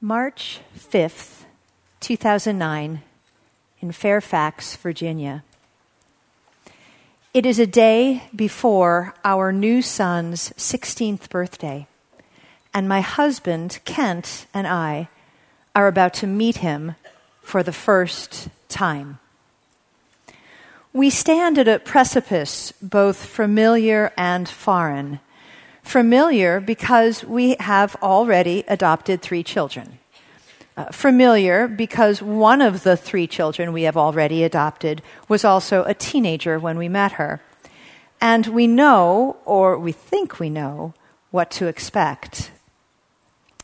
March 5th, 2009, in Fairfax, Virginia. It is a day before our new son's 16th birthday, and my husband, Kent, and I are about to meet him for the first time. We stand at a precipice, both familiar and foreign Familiar because we have already adopted three children. Uh, familiar because one of the three children we have already adopted was also a teenager when we met her. And we know, or we think we know, what to expect.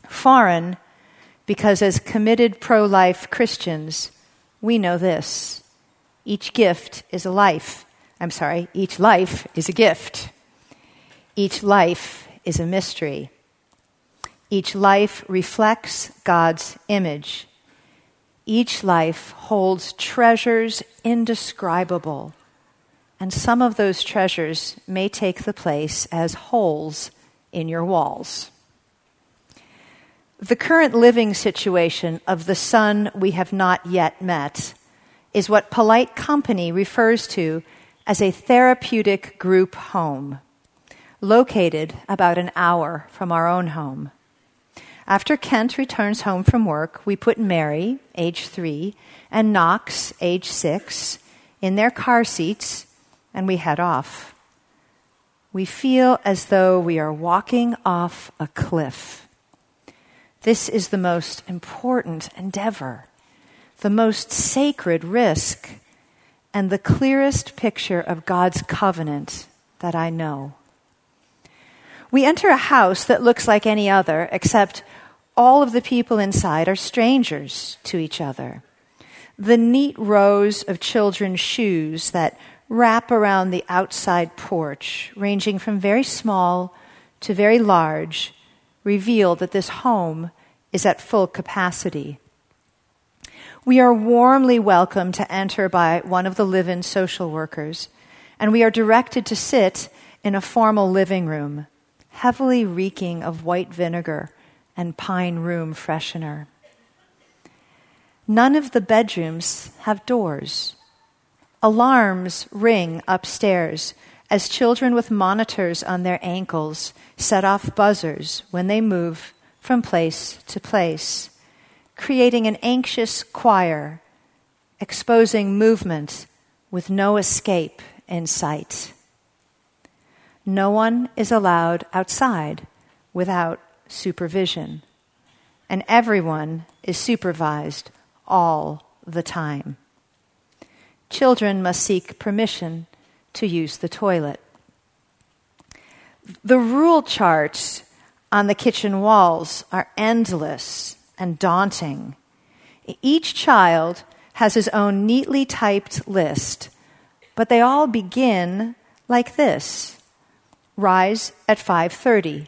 Foreign because as committed pro life Christians, we know this each gift is a life. I'm sorry, each life is a gift. Each life is a mystery. Each life reflects God's image. Each life holds treasures indescribable. And some of those treasures may take the place as holes in your walls. The current living situation of the son we have not yet met is what polite company refers to as a therapeutic group home located about an hour from our own home. After Kent returns home from work, we put Mary, age three, and Knox, age six, in their car seats and we head off. We feel as though we are walking off a cliff. This is the most important endeavor, the most sacred risk, and the clearest picture of God's covenant that I know. We enter a house that looks like any other, except all of the people inside are strangers to each other. The neat rows of children's shoes that wrap around the outside porch, ranging from very small to very large, reveal that this home is at full capacity. We are warmly welcomed to enter by one of the live in social workers, and we are directed to sit in a formal living room heavily reeking of white vinegar and pine room freshener. None of the bedrooms have doors. Alarms ring upstairs as children with monitors on their ankles set off buzzers when they move from place to place, creating an anxious choir, exposing movement with no escape in sight. No one is allowed outside without supervision, and everyone is supervised all the time. Children must seek permission to use the toilet. The rule charts on the kitchen walls are endless and daunting. Each child has his own neatly typed list, but they all begin like this rise at 5:30,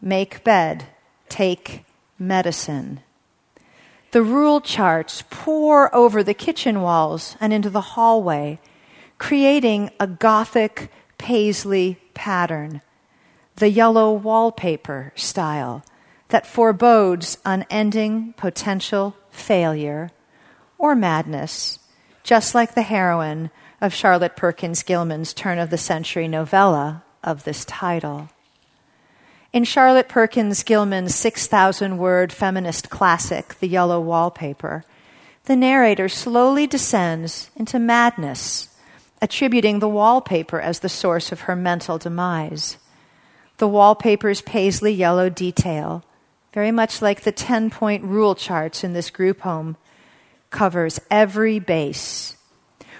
make bed, take medicine. The rule charts pour over the kitchen walls and into the hallway, creating a gothic paisley pattern, the yellow wallpaper style that forebodes unending potential failure or madness, just like the heroine of Charlotte Perkins Gilman's turn of the century novella, of this title. In Charlotte Perkins Gilman's 6,000 word feminist classic, The Yellow Wallpaper, the narrator slowly descends into madness, attributing the wallpaper as the source of her mental demise. The wallpaper's paisley yellow detail, very much like the 10 point rule charts in this group home, covers every base.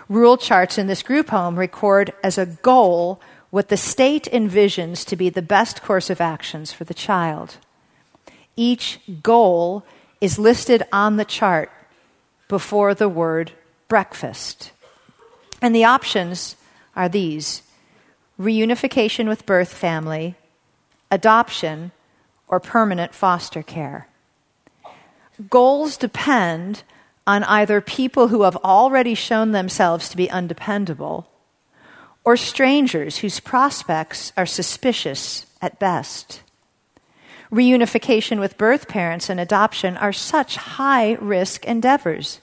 Rule charts in this group home record as a goal what the state envisions to be the best course of actions for the child. Each goal is listed on the chart before the word breakfast. And the options are these reunification with birth family, adoption, or permanent foster care. Goals depend on either people who have already shown themselves to be undependable or strangers whose prospects are suspicious at best. Reunification with birth parents and adoption are such high risk endeavors.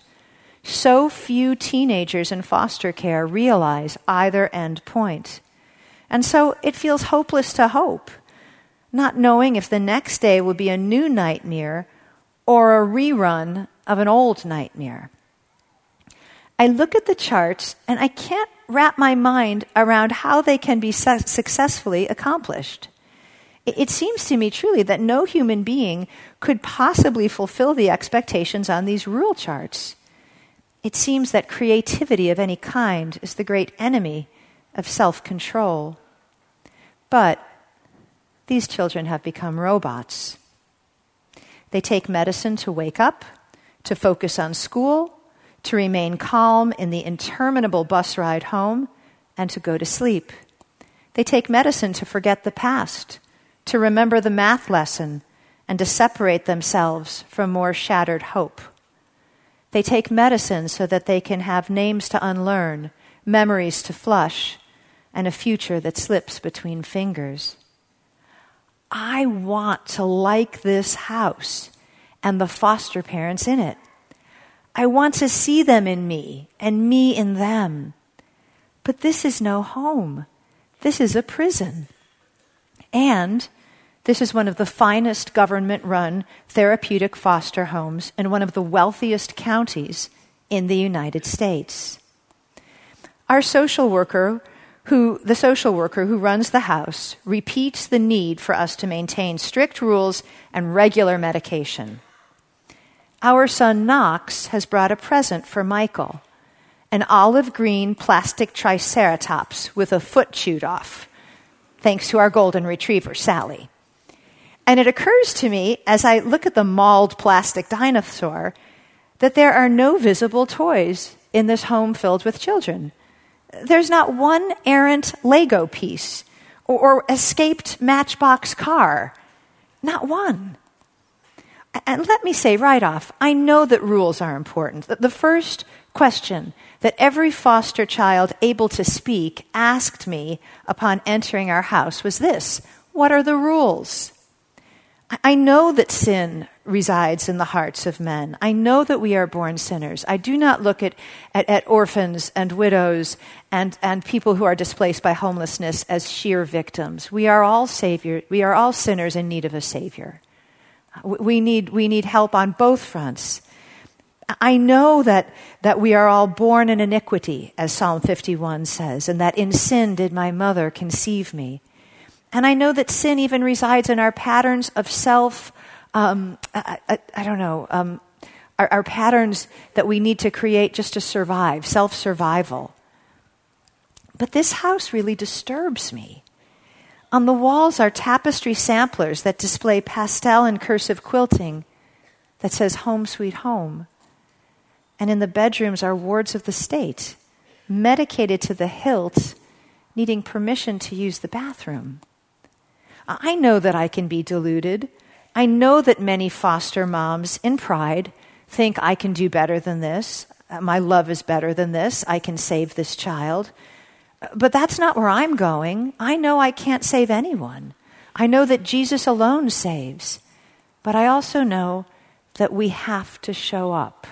So few teenagers in foster care realize either end point. And so it feels hopeless to hope, not knowing if the next day will be a new nightmare or a rerun of an old nightmare. I look at the charts and I can't wrap my mind around how they can be su- successfully accomplished. It seems to me truly that no human being could possibly fulfill the expectations on these rule charts. It seems that creativity of any kind is the great enemy of self control. But these children have become robots. They take medicine to wake up, to focus on school, to remain calm in the interminable bus ride home, and to go to sleep. They take medicine to forget the past, to remember the math lesson and to separate themselves from more shattered hope. They take medicine so that they can have names to unlearn, memories to flush, and a future that slips between fingers. I want to like this house and the foster parents in it. I want to see them in me and me in them. But this is no home. This is a prison. And this is one of the finest government run therapeutic foster homes in one of the wealthiest counties in the United States. Our social worker, who, the social worker who runs the house, repeats the need for us to maintain strict rules and regular medication. Our son Knox has brought a present for Michael an olive green plastic triceratops with a foot chewed off, thanks to our golden retriever, Sally. And it occurs to me as I look at the mauled plastic dinosaur that there are no visible toys in this home filled with children. There's not one errant Lego piece or, escaped matchbox car. Not one. And let me say right off, I know that rules are important. The first question that every foster child able to speak asked me upon entering our house was this What are the rules? I know that sin resides in the hearts of men. I know that we are born sinners. I do not look at, at, at, orphans and widows and, and people who are displaced by homelessness as sheer victims. We are all savior. We are all sinners in need of a savior. We need, we need help on both fronts. I know that, that we are all born in iniquity, as Psalm 51 says, and that in sin did my mother conceive me. And I know that sin even resides in our patterns of self, um, I, I, I, don't know, um, our, our patterns that we need to create just to survive, self survival. But this house really disturbs me. On the walls are tapestry samplers that display pastel and cursive quilting that says Home Sweet Home. And in the bedrooms are wards of the state, medicated to the hilt, needing permission to use the bathroom. I know that I can be deluded. I know that many foster moms, in pride, think I can do better than this. My love is better than this. I can save this child. But that's not where I'm going. I know I can't save anyone. I know that Jesus alone saves. But I also know that we have to show up.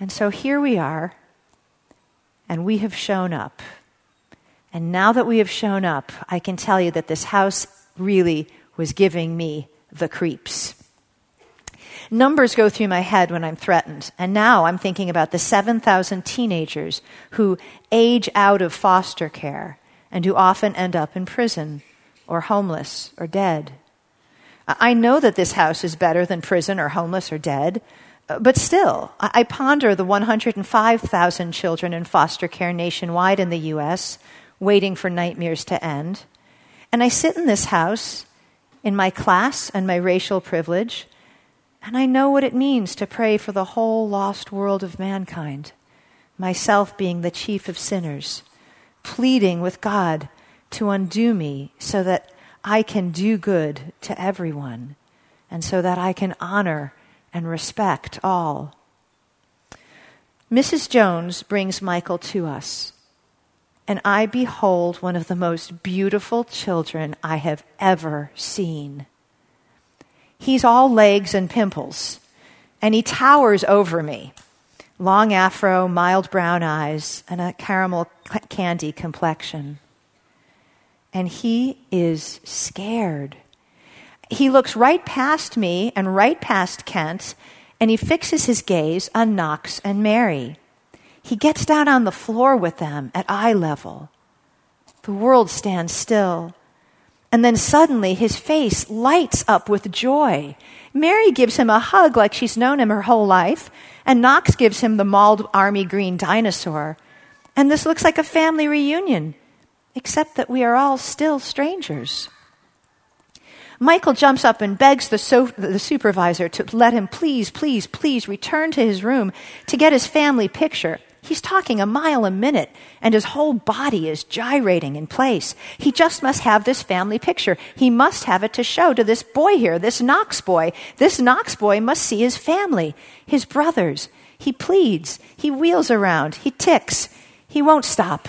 And so here we are, and we have shown up. And now that we have shown up, I can tell you that this house really was giving me the creeps. Numbers go through my head when I'm threatened, and now I'm thinking about the 7,000 teenagers who age out of foster care and who often end up in prison or homeless or dead. I know that this house is better than prison or homeless or dead, uh, but still, I ponder the 105,000 children in foster care nationwide in the U.S waiting for nightmares to end. And I sit in this house in my class and my racial privilege, and I know what it means to pray for the whole lost world of mankind, myself being the chief of sinners, pleading with God to undo me so that I can do good to everyone and so that I can honor and respect all. Mrs. Jones brings Michael to us and I behold one of the most beautiful children I have ever seen. He's all legs and pimples, and he towers over me. Long afro, mild brown eyes, and a caramel candy complexion. And he is scared. He looks right past me and right past Kent, and he fixes his gaze on Knox and Mary. He gets down on the floor with them at eye level. The world stands still. And then suddenly his face lights up with joy. Mary gives him a hug like she's known him her whole life, and Knox gives him the mauled army green dinosaur. And this looks like a family reunion, except that we are all still strangers. Michael jumps up and begs the, so- the, supervisor to let him please, please, please return to his room to get his family picture. He's talking a mile a minute, and his whole body is gyrating in place. He just must have this family picture. He must have it to show to this boy here, this Knox boy. This Knox boy must see his family, his brothers. He pleads. He wheels around. He ticks. He won't stop.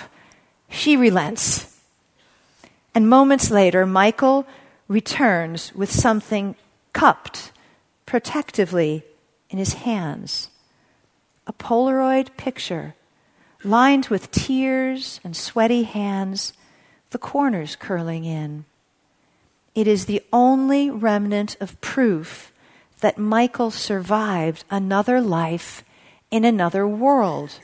She relents. And moments later, Michael returns with something cupped protectively in his hands a Polaroid picture lined with tears and sweaty hands, the corners curling in. It is the only remnant of proof that Michael survived another life in another world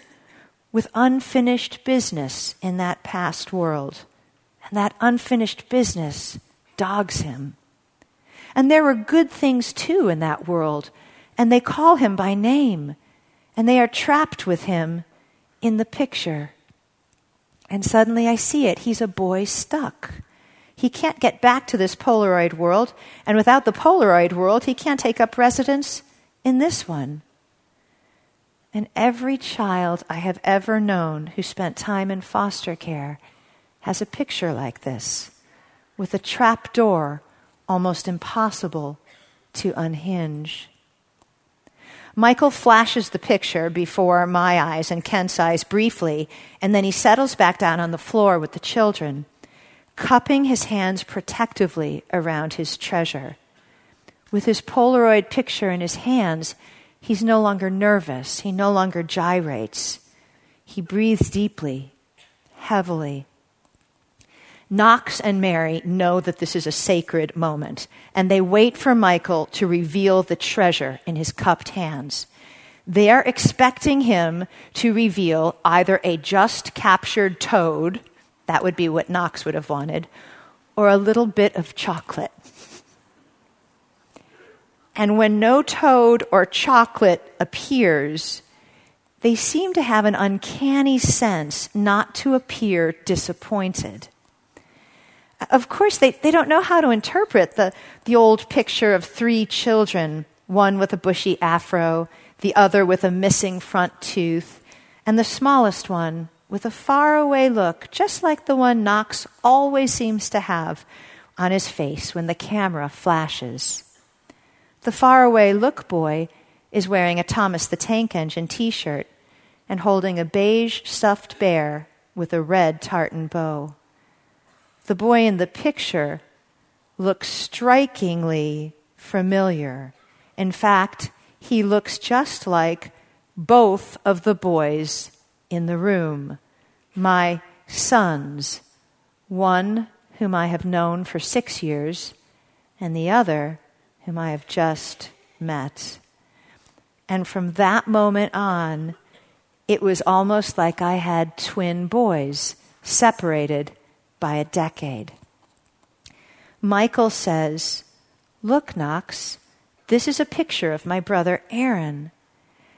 with unfinished business in that past world. And that unfinished business dogs him. And there were good things too in that world, and they call him by name and they are trapped with him in the picture. And suddenly I see it. He's a boy stuck. He can't get back to this Polaroid world, and without the Polaroid world, he can't take up residence in this one. And every child I have ever known who spent time in foster care has a picture like this, with a trap door almost impossible to unhinge. Michael flashes the picture before my eyes and Kent's eyes briefly, and then he settles back down on the floor with the children, cupping his hands protectively around his treasure. With his Polaroid picture in his hands, he's no longer nervous, he no longer gyrates. He breathes deeply, heavily, Knox and Mary know that this is a sacred moment, and they wait for Michael to reveal the treasure in his cupped hands. They are expecting him to reveal either a just captured toad, that would be what Knox would have wanted, or a little bit of chocolate. And when no toad or chocolate appears, they seem to have an uncanny sense not to appear disappointed of course, they, they don't know how to interpret the, the old picture of three children, one with a bushy afro, the other with a missing front tooth, and the smallest one with a faraway look, just like the one Knox always seems to have on his face when the camera flashes. The faraway look boy is wearing a Thomas the Tank Engine t shirt and holding a beige stuffed bear with a red tartan bow. The boy in the picture looks strikingly familiar. In fact, he looks just like both of the boys in the room, my sons, one whom I have known for six years, and the other whom I have just met. And from that moment on, it was almost like I had twin boys separated by a decade. Michael says, Look, Knox, this is a picture of my brother Aaron.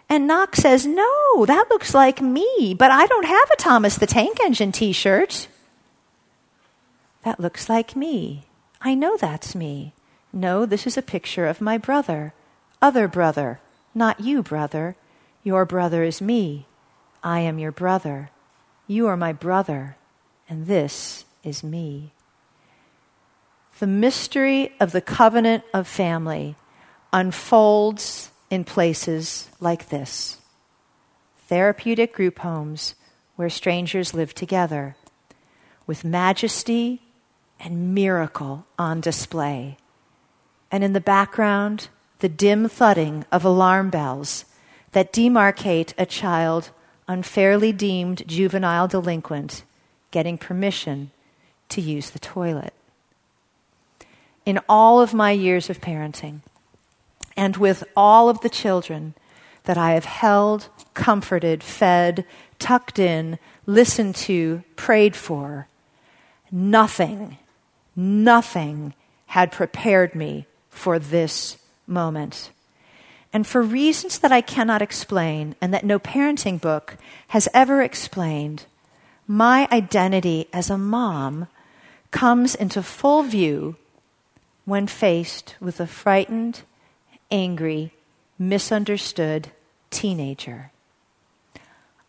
And Knox says, No, that looks like me, but I don't have a Thomas the Tank Engine t shirt. That looks like me. I know that's me. No, this is a picture of my brother. Other brother. Not you, brother. Your brother is me. I am your brother. You are my brother. And this is me. The mystery of the covenant of family unfolds in places like this therapeutic group homes where strangers live together with majesty and miracle on display. and in the background, the dim thudding of alarm bells that demarcate a child unfairly deemed juvenile delinquent getting permission to use the toilet. In all of my years of parenting, and with all of the children that I have held, comforted, fed, tucked in, listened to, prayed for, nothing, nothing had prepared me for this moment. And for reasons that I cannot explain and that no parenting book has ever explained, my identity as a mom comes into full view when faced with a frightened, angry, misunderstood teenager.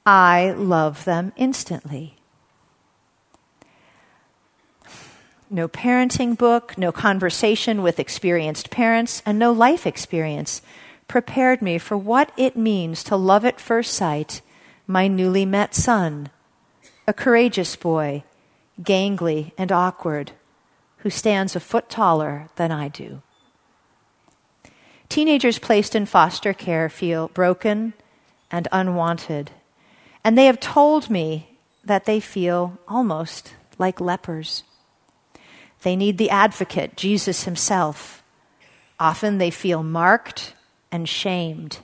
I love them instantly. No parenting book, no conversation with experienced parents, and no life experience prepared me for what it means to love at first sight my newly met son, a courageous boy, gangly and awkward, who stands a foot taller than I do. Teenagers placed in foster care feel broken and unwanted, and they have told me that they feel almost like lepers. They need the advocate, Jesus himself. Often they feel marked and shamed,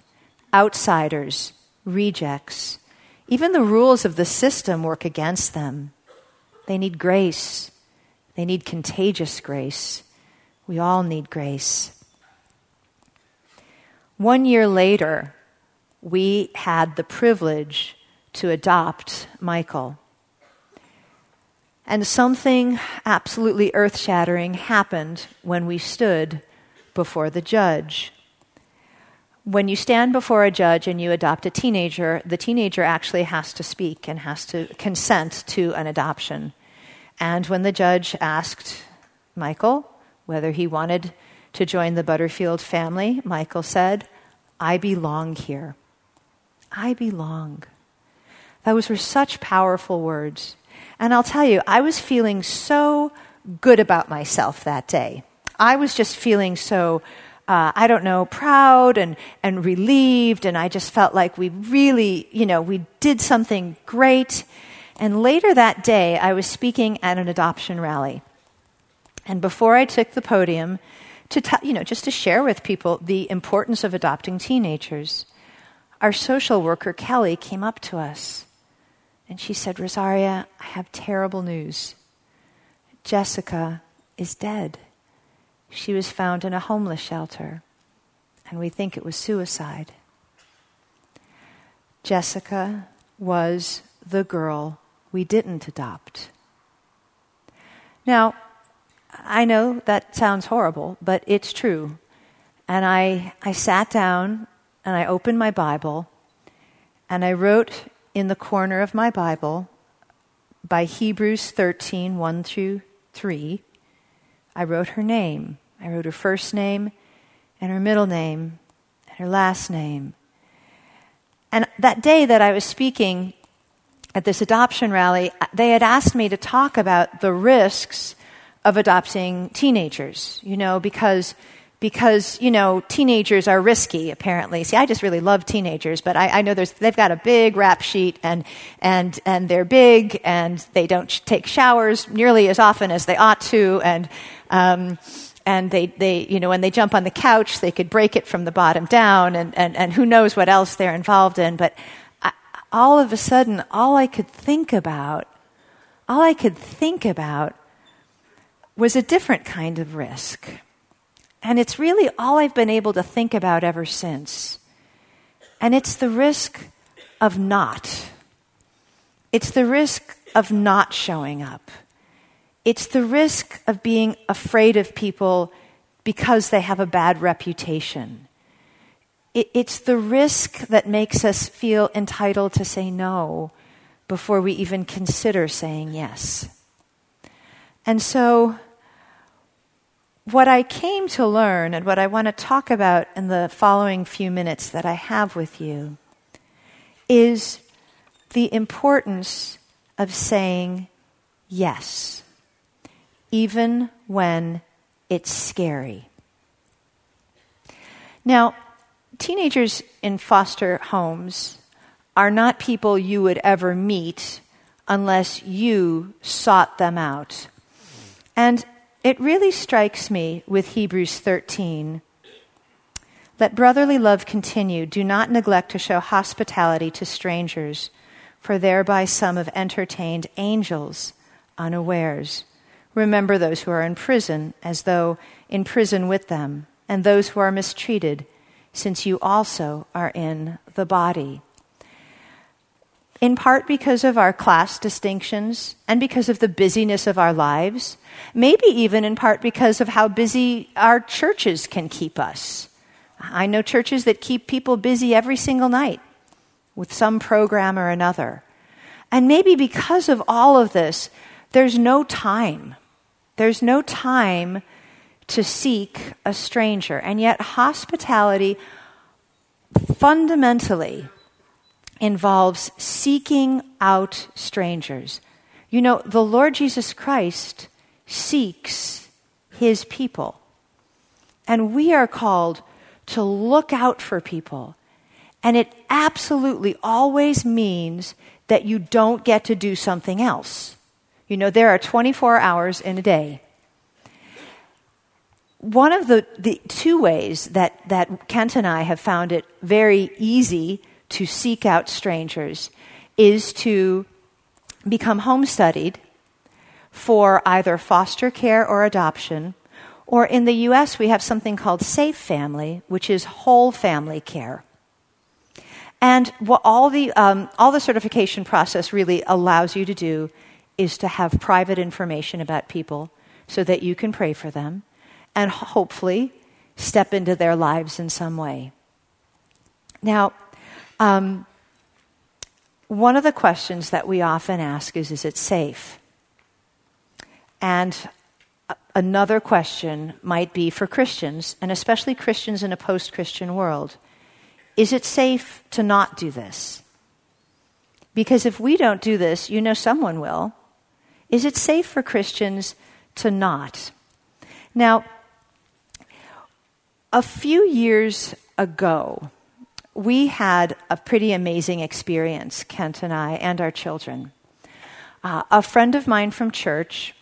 outsiders, rejects. Even the rules of the system work against them. They need grace. They need contagious grace. We all need grace. One year later, we had the privilege to adopt Michael. And something absolutely earth shattering happened when we stood before the judge. When you stand before a judge and you adopt a teenager, the teenager actually has to speak and has to consent to an adoption. And when the judge asked Michael whether he wanted to join the Butterfield family, Michael said, I belong here. I belong. Those were such powerful words. And I'll tell you, I was feeling so good about myself that day. I was just feeling so, uh, I don't know, proud and, and relieved. And I just felt like we really, you know, we did something great. And later that day, I was speaking at an adoption rally. And before I took the podium, to you know, just to share with people the importance of adopting teenagers, our social worker, Kelly, came up to us and she said, Rosaria, I have terrible news. Jessica is dead. She was found in a homeless shelter, and we think it was suicide. Jessica was the girl we didn't adopt. Now, I know that sounds horrible, but it's true. And I, I sat down and I opened my Bible and I wrote in the corner of my Bible by Hebrews 13 1 through 3. I wrote her name. I wrote her first name and her middle name and her last name. And that day that I was speaking at this adoption rally, they had asked me to talk about the risks of adopting teenagers, you know, because because you know teenagers are risky apparently. See i just really love teenagers but i, I know they've got a big rap sheet and, and, and they're big and they don't take showers nearly as often as they ought to and, um, and they, they you know when they jump on the couch they could break it from the bottom down and, and, and who knows what else they're involved in but all of a sudden all i could think about all i could think about was a different kind of risk. And it's really all I've been able to think about ever since. And it's the risk of not. It's the risk of not showing up. It's the risk of being afraid of people because they have a bad reputation. It, it's the risk that makes us feel entitled to say no before we even consider saying yes. And so, what I came to learn and what I want to talk about in the following few minutes that I have with you is the importance of saying yes, even when it's scary. Now, teenagers in foster homes are not people you would ever meet unless you sought them out. And it really strikes me with Hebrews 13. Let brotherly love continue. Do not neglect to show hospitality to strangers, for thereby some have entertained angels unawares. Remember those who are in prison as though in prison with them, and those who are mistreated, since you also are in the body in part because of our class distinctions and because of the busyness of our lives, maybe even in part because of how busy our churches can keep us. I know churches that keep people busy every single night with some program or another. And maybe because of all of this, there's no time. There's no time to seek a stranger. And yet, hospitality fundamentally involves seeking out strangers. You know, the Lord Jesus Christ seeks his people. And we are called to look out for people. And it absolutely always means that you don't get to do something else. You know, there are 24 hours in a day. One of the, the two ways that, that Kent and I have found it very easy to seek out strangers is to become home studied for either foster care or adoption. Or in the US, we have something called Safe Family, which is whole family care. And what all the, um, all the certification process really allows you to do is to have private information about people so that you can pray for them and hopefully step into their lives in some way. Now, um, one of the questions that we often ask is Is it safe? And another question might be for Christians, and especially Christians in a post Christian world Is it safe to not do this? Because if we don't do this, you know someone will. Is it safe for Christians to not? Now, a few years ago, we had a pretty amazing experience, Kent and I, and our children. Uh, a friend of mine from church,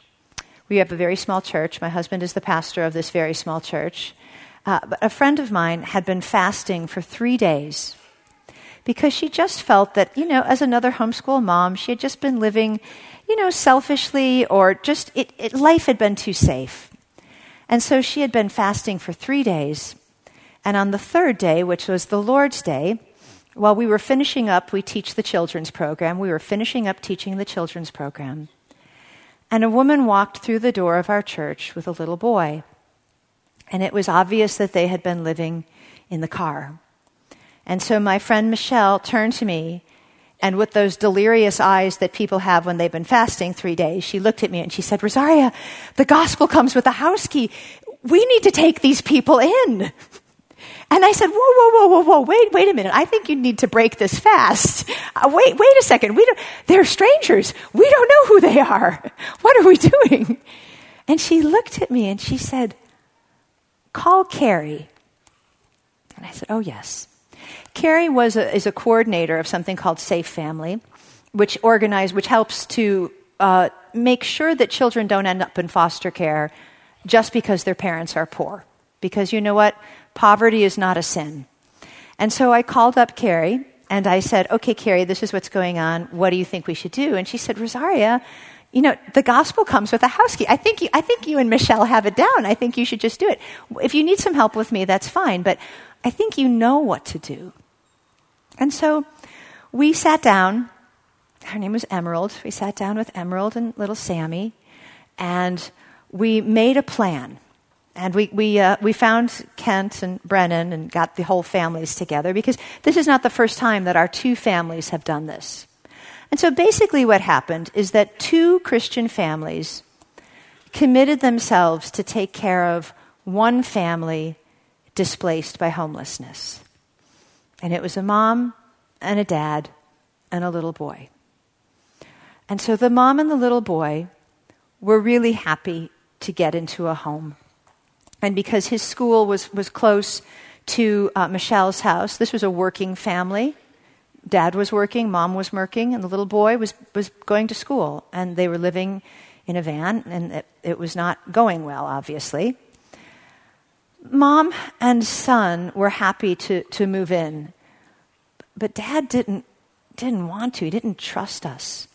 we have a very small church. My husband is the pastor of this very small church. Uh, but a friend of mine had been fasting for three days because she just felt that, you know, as another homeschool mom, she had just been living, you know, selfishly or just it, it, life had been too safe. And so she had been fasting for three days. And on the third day, which was the Lord's Day, while we were finishing up, we teach the children's program. We were finishing up teaching the children's program. And a woman walked through the door of our church with a little boy. And it was obvious that they had been living in the car. And so my friend Michelle turned to me, and with those delirious eyes that people have when they've been fasting three days, she looked at me and she said, Rosaria, the gospel comes with a house key. We need to take these people in. And I said, whoa, whoa, whoa, whoa, whoa, wait, wait a minute. I think you need to break this fast. Uh, wait, wait a second. We don't, they're strangers. We don't know who they are. What are we doing? And she looked at me and she said, call Carrie. And I said, oh, yes. Carrie was a, is a coordinator of something called Safe Family, which organize, which helps to uh, make sure that children don't end up in foster care just because their parents are poor. Because you know what? Poverty is not a sin. And so I called up Carrie and I said, okay, Carrie, this is what's going on. What do you think we should do? And she said, Rosaria, you know, the gospel comes with a house key. I think you, I think you and Michelle have it down. I think you should just do it. If you need some help with me, that's fine. But I think you know what to do. And so we sat down. Her name was Emerald. We sat down with Emerald and little Sammy, and we made a plan. And we, we, uh, we found Kent and Brennan and got the whole families together because this is not the first time that our two families have done this. And so basically, what happened is that two Christian families committed themselves to take care of one family displaced by homelessness. And it was a mom and a dad and a little boy. And so the mom and the little boy were really happy to get into a home and because his school was, was close to uh, Michelle's house. This was a working family. Dad was working, mom was working, and the little boy was, was going to school. And they were living in a van, and it, it was not going well, obviously. Mom and son were happy to, to move in, but dad didn't, didn't want to. He didn't trust us.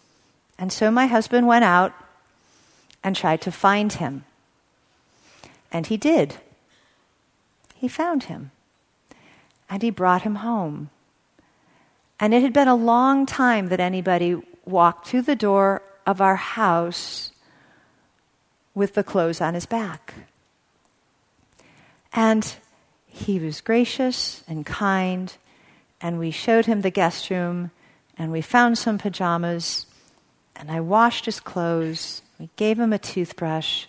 And so my husband went out and tried to find him. And he did. He found him. And he brought him home. And it had been a long time that anybody walked through the door of our house with the clothes on his back. And he was gracious and kind, and we showed him the guest room, and we found some pajamas, and I washed his clothes. We gave him a toothbrush,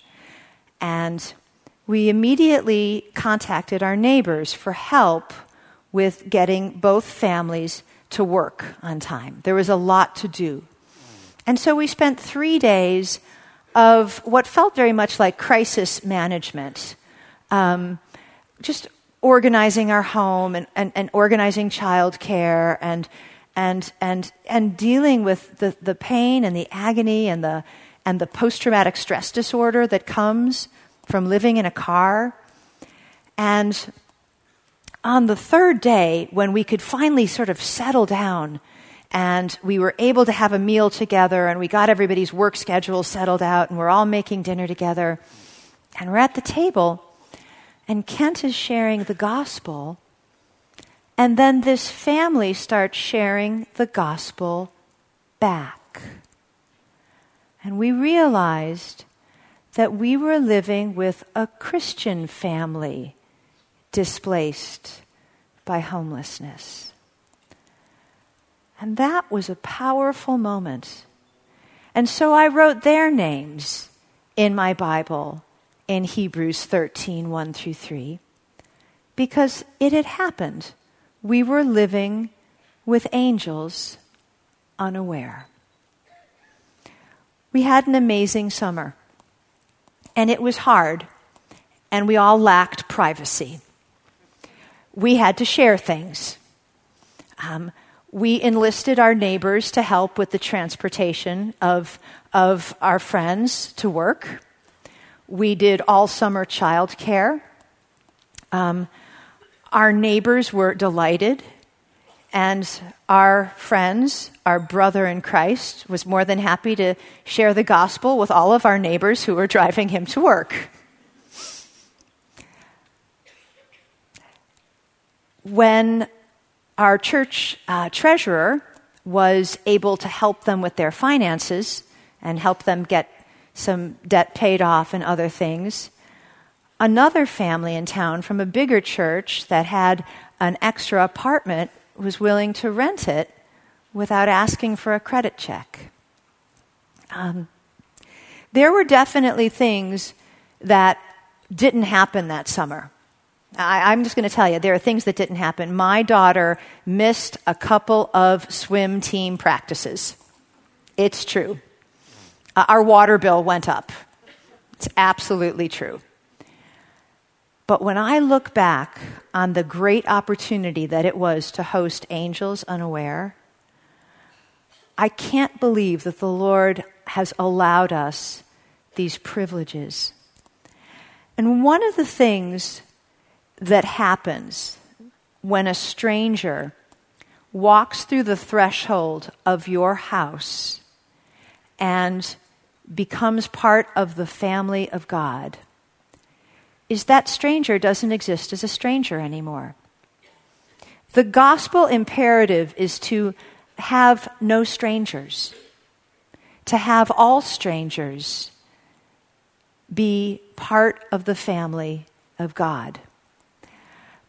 and we immediately contacted our neighbors for help with getting both families to work on time. There was a lot to do. And so we spent three days of what felt very much like crisis management. Um, just organizing our home and, and, and organizing childcare and and and and dealing with the, the pain and the agony and the and the post traumatic stress disorder that comes from living in a car. And on the third day, when we could finally sort of settle down and we were able to have a meal together and we got everybody's work schedule settled out and we're all making dinner together and we're at the table and Kent is sharing the gospel. And then this family starts sharing the gospel back. And we realized that we were living with a Christian family displaced by homelessness. And that was a powerful moment. And so I wrote their names in my Bible in Hebrews 13 1 through 3 because it had happened. We were living with angels unaware. We had an amazing summer, and it was hard, and we all lacked privacy. We had to share things. Um, we enlisted our neighbors to help with the transportation of, of our friends to work. We did all summer childcare. Um, our neighbors were delighted, and our friends, our brother in Christ, was more than happy to share the gospel with all of our neighbors who were driving him to work. When our church uh, treasurer was able to help them with their finances and help them get some debt paid off and other things. Another family in town from a bigger church that had an extra apartment was willing to rent it without asking for a credit check. Um, there were definitely things that didn't happen that summer. I, am just going to tell you, there are things that didn't happen. My daughter missed a couple of swim team practices. It's true. Uh, our water bill went up. It's absolutely true. But when I look back on the great opportunity that it was to host Angels Unaware, I can't believe that the Lord has allowed us these privileges. And one of the things that happens when a stranger walks through the threshold of your house and becomes part of the family of God is that stranger doesn't exist as a stranger anymore. The gospel imperative is to have no strangers, to have all strangers be part of the family of God.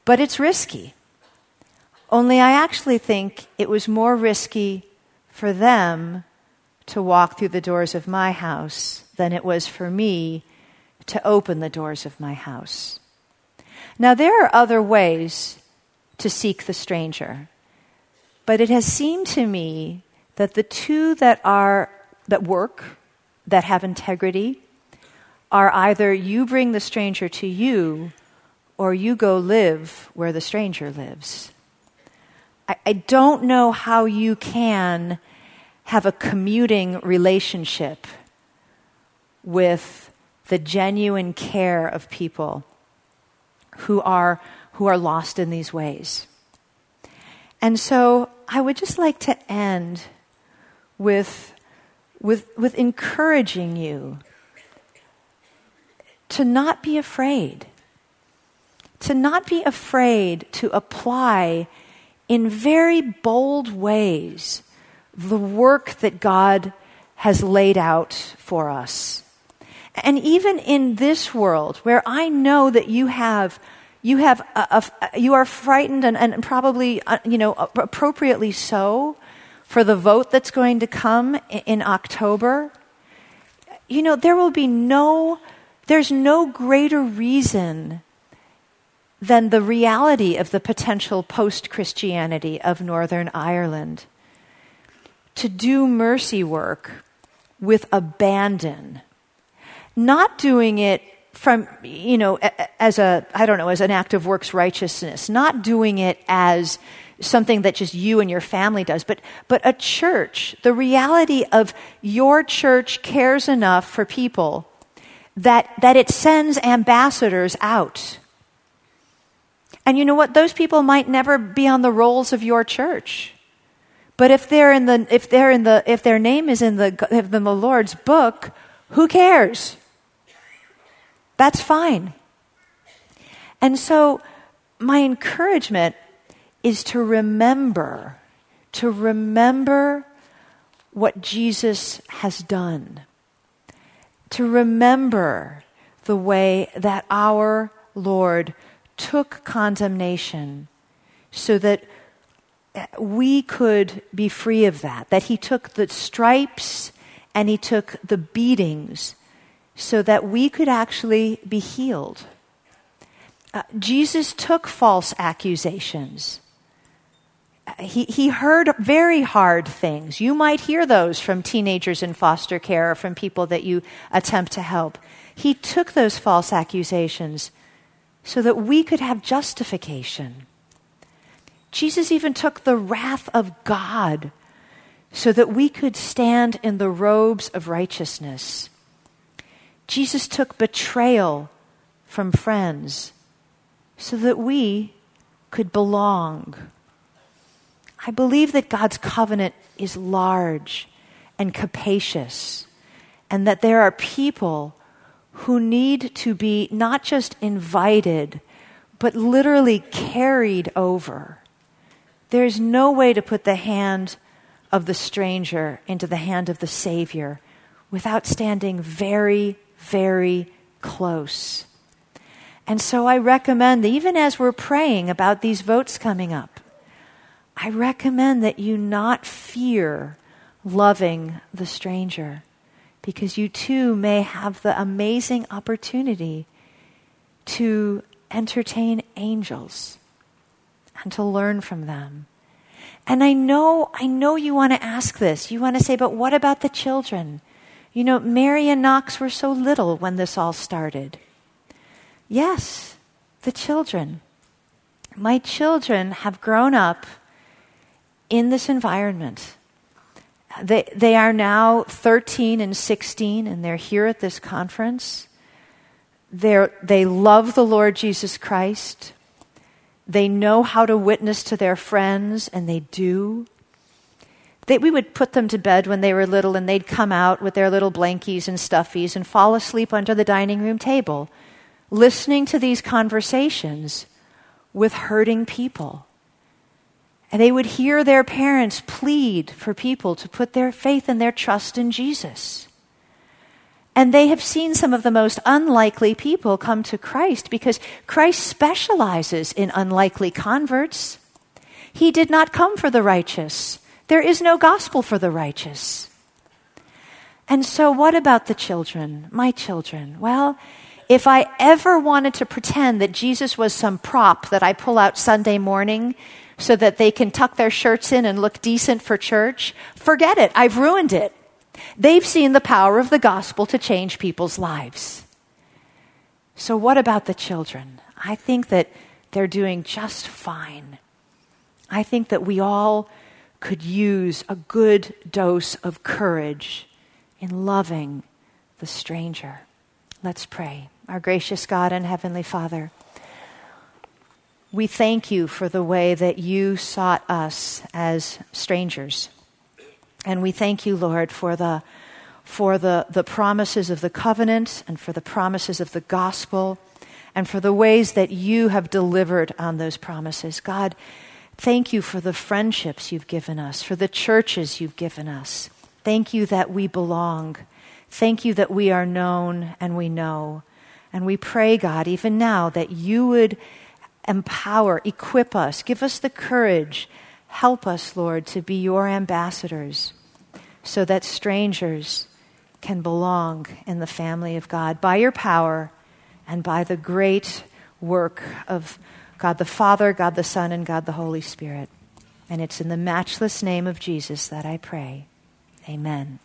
But it's risky. Only I actually think it was more risky for them to walk through the doors of my house than it was for me to open the doors of my house. Now, there are other ways to seek the stranger, but it has seemed to me that the two that are that work, that have integrity, are either you bring the stranger to you or you go live where the stranger lives. I, I don't know how you can have a commuting relationship with the genuine care of people who are, who are lost in these ways. And so I would just like to end with, with, with encouraging you to not be afraid, to not be afraid to apply in very bold ways the work that God has laid out for us. And even in this world, where I know that you have, you have, a, a, you are frightened and, and probably, uh, you know, appropriately so, for the vote that's going to come in October. You know, there will be no, there's no greater reason than the reality of the potential post Christianity of Northern Ireland to do mercy work with abandon, not doing it from, you know, as a, I don't know, as an act of works righteousness, not doing it as something that just you and your family does, but, but a church, the reality of your church cares enough for people that, that it sends ambassadors out. And you know what? Those people might never be on the rolls of your church. But if they're in the, if they're in the, if their name is in the, in the Lord's book, who cares? That's fine. And so my encouragement is to remember, to remember what Jesus has done. To remember the way that our Lord took condemnation so that we could be free of that, that he took the stripes and he took the beatings so that we could actually be healed. Uh, Jesus took false accusations. He, he heard very hard things. You might hear those from teenagers in foster care or from people that you attempt to help. He took those false accusations so that we could have justification. Jesus even took the wrath of God so that we could stand in the robes of righteousness. Jesus took betrayal from friends so that we could belong. I believe that God's covenant is large and capacious, and that there are people who need to be not just invited, but literally carried over there's no way to put the hand of the stranger into the hand of the Savior without standing very, very close. And so I recommend that even as we're praying about these votes coming up, I recommend that you not fear loving the stranger because you too may have the amazing opportunity to entertain angels and to learn from them. And I know, I know you want to ask this. You want to say, but what about the children? You know, Mary and Knox were so little when this all started. Yes, the children. My children have grown up in this environment. They, they are now 13 and 16, and they're here at this conference. They're, they love the Lord Jesus Christ. They know how to witness to their friends, and they do. They, we would put them to bed when they were little, and they'd come out with their little blankies and stuffies and fall asleep under the dining room table, listening to these conversations with hurting people. And they would hear their parents plead for people to put their faith and their trust in Jesus. And they have seen some of the most unlikely people come to Christ because Christ specializes in unlikely converts. He did not come for the righteous. There is no gospel for the righteous. And so, what about the children, my children? Well, if I ever wanted to pretend that Jesus was some prop that I pull out Sunday morning so that they can tuck their shirts in and look decent for church, forget it. I've ruined it. They've seen the power of the gospel to change people's lives. So, what about the children? I think that they're doing just fine. I think that we all could use a good dose of courage in loving the stranger. Let's pray. Our gracious God and Heavenly Father, we thank you for the way that you sought us as strangers. And we thank you, Lord, for the, for the, the promises of the covenant and for the promises of the gospel and for the ways that you have delivered on those promises. God, thank you for the friendships you've given us, for the churches you've given us. Thank you that we belong. Thank you that we are known and we know. And we pray, God, even now, that you would empower, equip us, give us the courage. Help us, Lord, to be your ambassadors so that strangers can belong in the family of God by your power and by the great work of God the Father, God the Son, and God the Holy Spirit. And it's in the matchless name of Jesus that I pray. Amen.